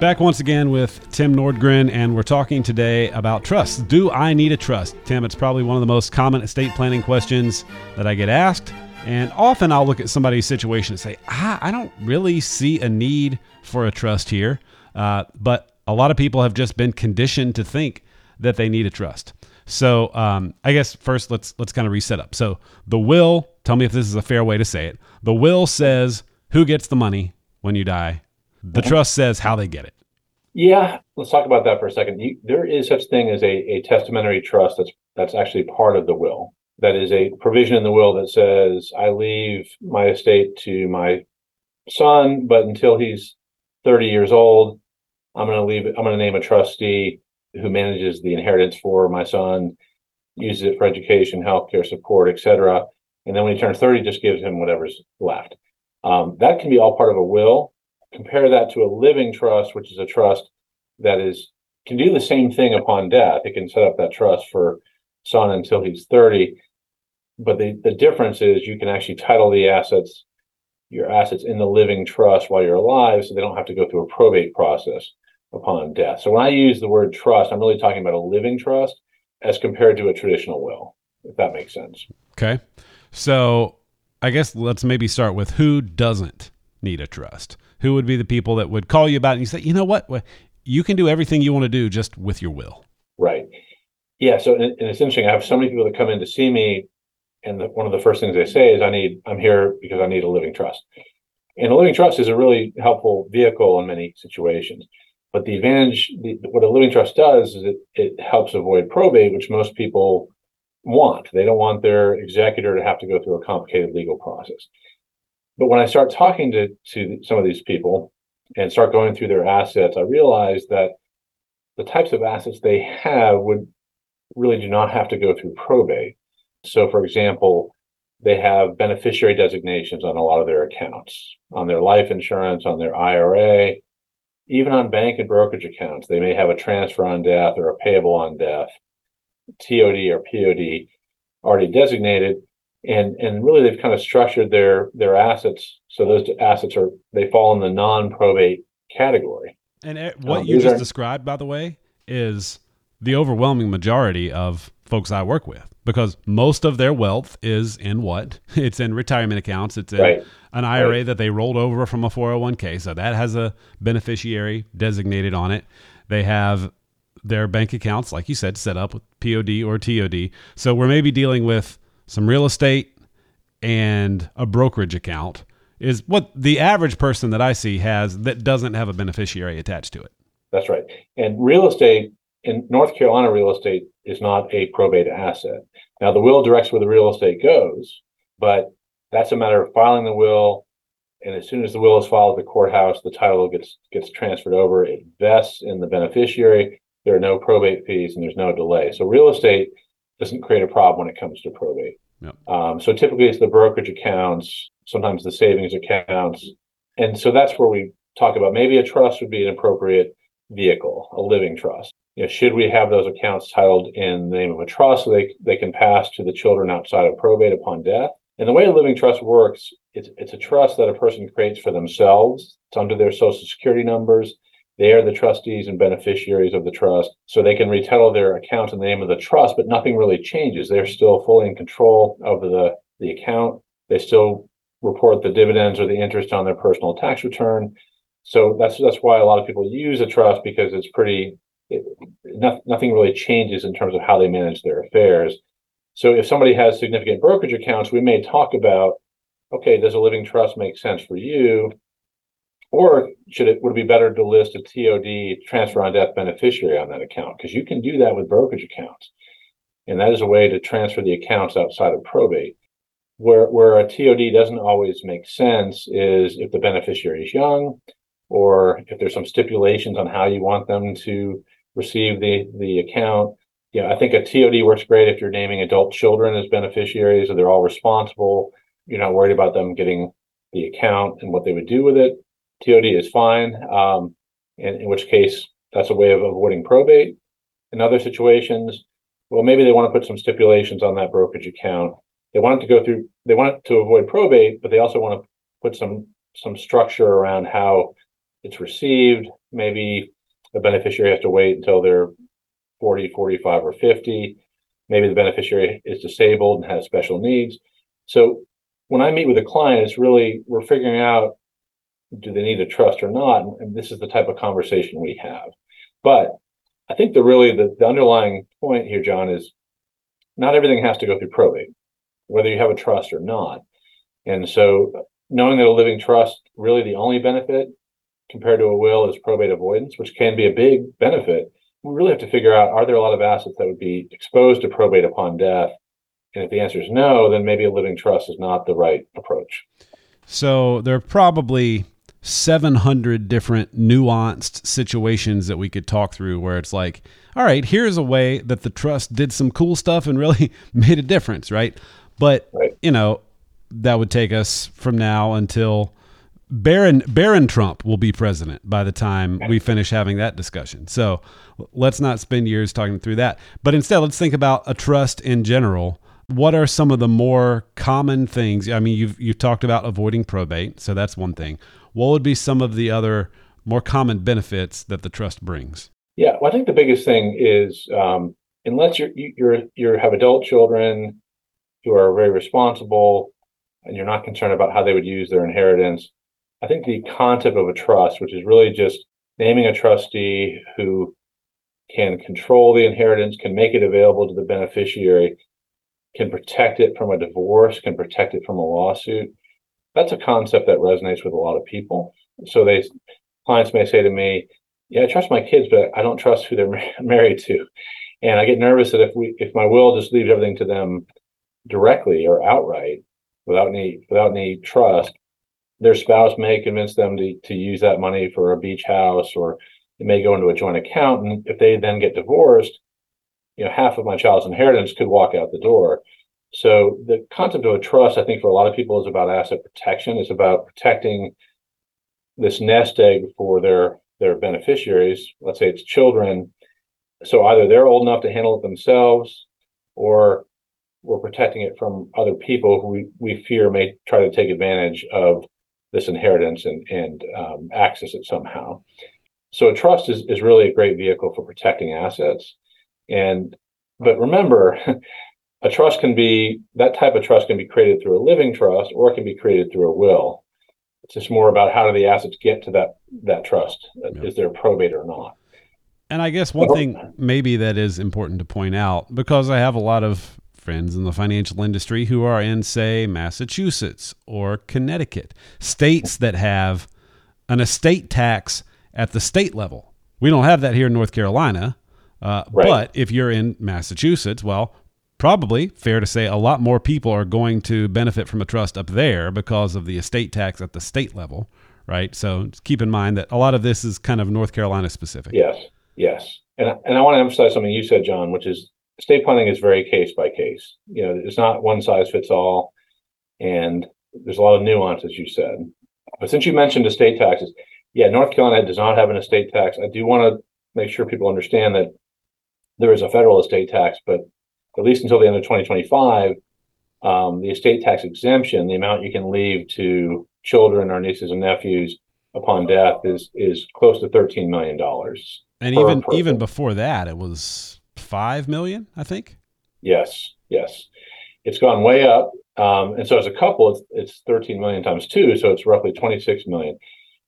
Back once again with Tim Nordgren, and we're talking today about trust. Do I need a trust? Tim, it's probably one of the most common estate planning questions that I get asked. And often I'll look at somebody's situation and say, ah, I don't really see a need for a trust here. Uh, but a lot of people have just been conditioned to think that they need a trust. So um, I guess first let's let's kind of reset up. So the will, tell me if this is a fair way to say it. The will says who gets the money when you die the trust says how they get it. Yeah, let's talk about that for a second. You, there is such thing as a, a testamentary trust that's that's actually part of the will. That is a provision in the will that says I leave my estate to my son, but until he's 30 years old, I'm going to leave. I'm going to name a trustee who manages the inheritance for my son, uses it for education, healthcare support, etc. And then when he turns 30, just gives him whatever's left. Um, that can be all part of a will compare that to a living trust, which is a trust that is can do the same thing upon death. It can set up that trust for son until he's 30. But the, the difference is you can actually title the assets, your assets in the living trust while you're alive, so they don't have to go through a probate process upon death. So when I use the word trust, I'm really talking about a living trust as compared to a traditional will, if that makes sense. Okay. So I guess let's maybe start with who doesn't need a trust who would be the people that would call you about it and you say, you know what, you can do everything you want to do just with your will. Right. Yeah. So, and it's interesting. I have so many people that come in to see me, and the, one of the first things they say is, "I need, I'm here because I need a living trust." And a living trust is a really helpful vehicle in many situations. But the advantage, the, what a living trust does, is it it helps avoid probate, which most people want. They don't want their executor to have to go through a complicated legal process. But when I start talking to, to some of these people and start going through their assets, I realize that the types of assets they have would really do not have to go through probate. So, for example, they have beneficiary designations on a lot of their accounts, on their life insurance, on their IRA, even on bank and brokerage accounts. They may have a transfer on death or a payable on death, TOD or POD already designated and and really they've kind of structured their their assets. So those assets are they fall in the non-probate category. And what um, you just are, described by the way is the overwhelming majority of folks i work with because most of their wealth is in what? It's in retirement accounts. It's in right. an ira right. that they rolled over from a 401k so that has a beneficiary designated on it. They have their bank accounts like you said set up with pod or tod so we're maybe dealing with some real estate, and a brokerage account is what the average person that I see has that doesn't have a beneficiary attached to it. That's right. And real estate in North Carolina, real estate is not a probate asset. Now, the will directs where the real estate goes, but that's a matter of filing the will. And as soon as the will is filed at the courthouse, the title gets gets transferred over. It vests in the beneficiary. There are no probate fees and there's no delay. So real estate doesn't create a problem when it comes to probate. Yep. Um, so typically it's the brokerage accounts, sometimes the savings accounts. And so that's where we talk about maybe a trust would be an appropriate vehicle, a living trust. You know, should we have those accounts titled in the name of a trust so they, they can pass to the children outside of probate upon death? And the way a living trust works, it's, it's a trust that a person creates for themselves. It's under their social security numbers. They are the trustees and beneficiaries of the trust, so they can retitle their account in the name of the trust, but nothing really changes. They're still fully in control of the, the account. They still report the dividends or the interest on their personal tax return. So that's that's why a lot of people use a trust because it's pretty. It, no, nothing really changes in terms of how they manage their affairs. So if somebody has significant brokerage accounts, we may talk about, okay, does a living trust make sense for you? Or should it would it be better to list a TOD transfer on death beneficiary on that account? Because you can do that with brokerage accounts. And that is a way to transfer the accounts outside of probate. Where where a TOD doesn't always make sense is if the beneficiary is young, or if there's some stipulations on how you want them to receive the, the account. Know, I think a TOD works great if you're naming adult children as beneficiaries, or they're all responsible. You're not worried about them getting the account and what they would do with it. TOD is fine, um, in, in which case that's a way of avoiding probate. In other situations, well, maybe they want to put some stipulations on that brokerage account. They want it to go through. They want it to avoid probate, but they also want to put some some structure around how it's received. maybe the beneficiary has to wait until they're 40, 45, or 50. Maybe the beneficiary is disabled and has special needs. So when I meet with a client, it's really we're figuring out do they need a trust or not, and this is the type of conversation we have. But I think the really the, the underlying point here, John, is not everything has to go through probate, whether you have a trust or not. And so knowing that a living trust really the only benefit compared to a will is probate avoidance, which can be a big benefit. We really have to figure out are there a lot of assets that would be exposed to probate upon death? And if the answer is no, then maybe a living trust is not the right approach. So there are probably 700 different nuanced situations that we could talk through where it's like, all right, here's a way that the trust did some cool stuff and really made a difference, right? But, right. you know, that would take us from now until Baron Barron Trump will be president by the time we finish having that discussion. So let's not spend years talking through that. But instead, let's think about a trust in general. What are some of the more common things? I mean, you've you've talked about avoiding probate, so that's one thing. What would be some of the other more common benefits that the trust brings? Yeah, well, I think the biggest thing is um, unless you're you're you have adult children who are very responsible and you're not concerned about how they would use their inheritance I think the concept of a trust, which is really just naming a trustee who can control the inheritance, can make it available to the beneficiary, can protect it from a divorce, can protect it from a lawsuit. That's a concept that resonates with a lot of people. So they clients may say to me, "Yeah, I trust my kids, but I don't trust who they're married to." And I get nervous that if we if my will just leaves everything to them directly or outright without any without any trust, their spouse may convince them to, to use that money for a beach house or it may go into a joint account. And if they then get divorced, you know, half of my child's inheritance could walk out the door. So the concept of a trust, I think for a lot of people is about asset protection. It's about protecting this nest egg for their their beneficiaries. Let's say it's children. So either they're old enough to handle it themselves or we're protecting it from other people who we, we fear may try to take advantage of this inheritance and, and um, access it somehow. So a trust is, is really a great vehicle for protecting assets. And but remember, a trust can be that type of trust can be created through a living trust or it can be created through a will. It's just more about how do the assets get to that that trust? Uh, yep. Is there a probate or not? And I guess one uh-huh. thing maybe that is important to point out because I have a lot of friends in the financial industry who are in, say, Massachusetts or Connecticut, states that have an estate tax at the state level. We don't have that here in North Carolina. Uh, right. But if you're in Massachusetts, well, probably fair to say a lot more people are going to benefit from a trust up there because of the estate tax at the state level, right? So keep in mind that a lot of this is kind of North Carolina specific. Yes, yes. And, and I want to emphasize something you said, John, which is estate planning is very case by case. You know, it's not one size fits all, and there's a lot of nuance, as you said. But since you mentioned estate taxes, yeah, North Carolina does not have an estate tax. I do want to make sure people understand that there is a federal estate tax, but at least until the end of 2025, um, the estate tax exemption, the amount you can leave to children or nieces and nephews upon death, is is close to 13 million dollars. And even person. even before that, it was five million, I think. Yes, yes, it's gone way up, um, and so as a couple, it's it's 13 million times two, so it's roughly 26 million.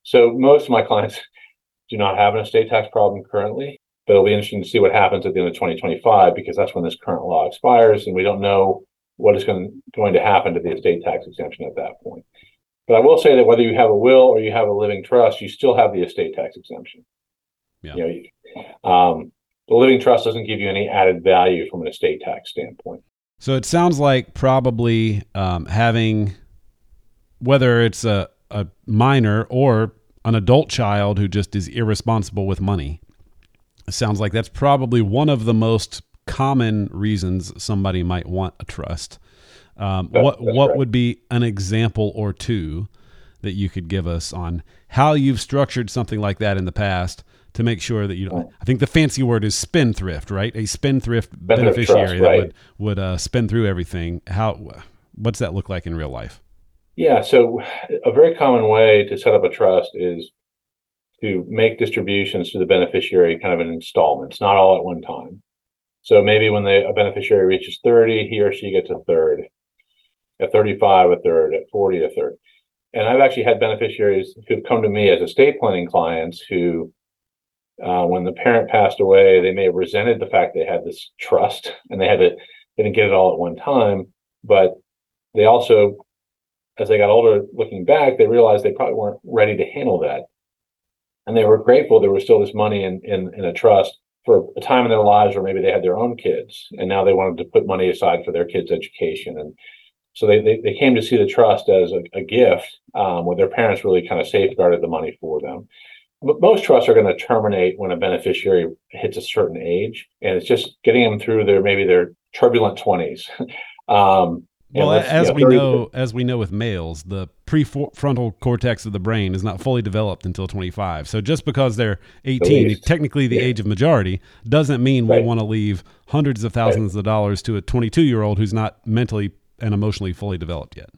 So most of my clients do not have an estate tax problem currently, but it'll be interesting to see what happens at the end of 2025 because that's when this current law expires, and we don't know what is going going to happen to the estate tax exemption at that point. But I will say that whether you have a will or you have a living trust, you still have the estate tax exemption. Yeah. You know, you, um, the living trust doesn't give you any added value from an estate tax standpoint. So it sounds like probably um, having, whether it's a, a minor or an adult child who just is irresponsible with money, sounds like that's probably one of the most common reasons somebody might want a trust. Um, what what right. would be an example or two that you could give us on how you've structured something like that in the past to make sure that you don't. I think the fancy word is spendthrift, right? A spendthrift, spendthrift beneficiary trust, right. that would would uh, spend through everything. How what's that look like in real life? Yeah, so a very common way to set up a trust is to make distributions to the beneficiary kind of in installments, not all at one time. So maybe when the, a beneficiary reaches 30, he or she gets a third. At 35, a third. At 40, a third. And I've actually had beneficiaries who've come to me as estate planning clients who, uh, when the parent passed away, they may have resented the fact they had this trust and they had to, they didn't get it all at one time. But they also, as they got older, looking back, they realized they probably weren't ready to handle that. And they were grateful there was still this money in, in, in a trust for a time in their lives where maybe they had their own kids and now they wanted to put money aside for their kids' education. And so they, they, they came to see the trust as a, a gift um, where their parents really kind of safeguarded the money for them. But most trusts are going to terminate when a beneficiary hits a certain age, and it's just getting them through their maybe their turbulent twenties. um, well, as you know, we know, as we know with males, the prefrontal cortex of the brain is not fully developed until 25. So just because they're 18, technically the yeah. age of majority, doesn't mean right. we want to leave hundreds of thousands right. of dollars to a 22 year old who's not mentally and emotionally fully developed yet.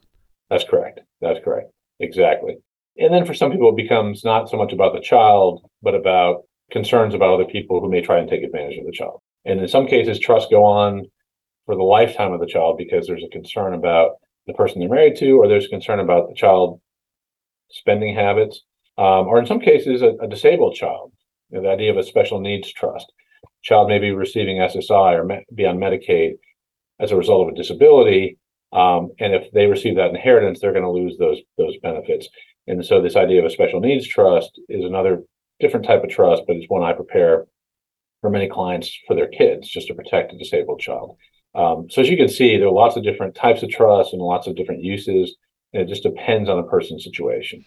That's correct. That's correct. Exactly. And then for some people, it becomes not so much about the child, but about concerns about other people who may try and take advantage of the child. And in some cases, trusts go on for the lifetime of the child because there's a concern about the person they're married to, or there's a concern about the child spending habits, um, or in some cases, a, a disabled child. You know, the idea of a special needs trust. Child may be receiving SSI or me- be on Medicaid as a result of a disability, um, and if they receive that inheritance, they're going to lose those those benefits. And so, this idea of a special needs trust is another different type of trust, but it's one I prepare for many clients for their kids, just to protect a disabled child. Um, so as you can see, there are lots of different types of trust and lots of different uses. And it just depends on the person's situation.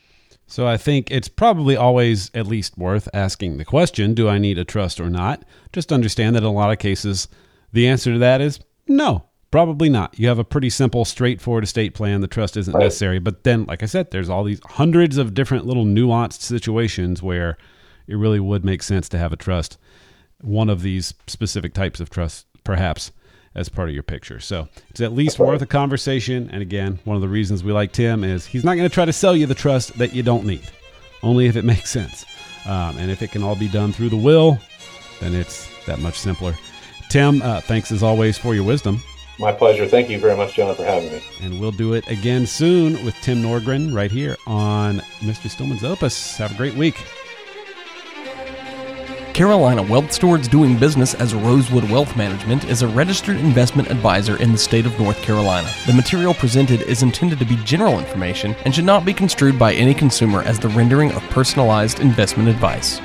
So I think it's probably always at least worth asking the question, do I need a trust or not? Just understand that in a lot of cases, the answer to that is no, probably not. You have a pretty simple, straightforward estate plan. The trust isn't right. necessary. But then, like I said, there's all these hundreds of different little nuanced situations where it really would make sense to have a trust. One of these specific types of trust, perhaps as part of your picture. So it's at least worth a conversation. And again, one of the reasons we like Tim is he's not going to try to sell you the trust that you don't need, only if it makes sense. Um, and if it can all be done through the will, then it's that much simpler. Tim, uh, thanks as always for your wisdom. My pleasure. Thank you very much, John, for having me. And we'll do it again soon with Tim Nordgren right here on Mr. Stillman's Opus. Have a great week. Carolina Wealth Stewards doing business as Rosewood Wealth Management is a registered investment advisor in the state of North Carolina. The material presented is intended to be general information and should not be construed by any consumer as the rendering of personalized investment advice.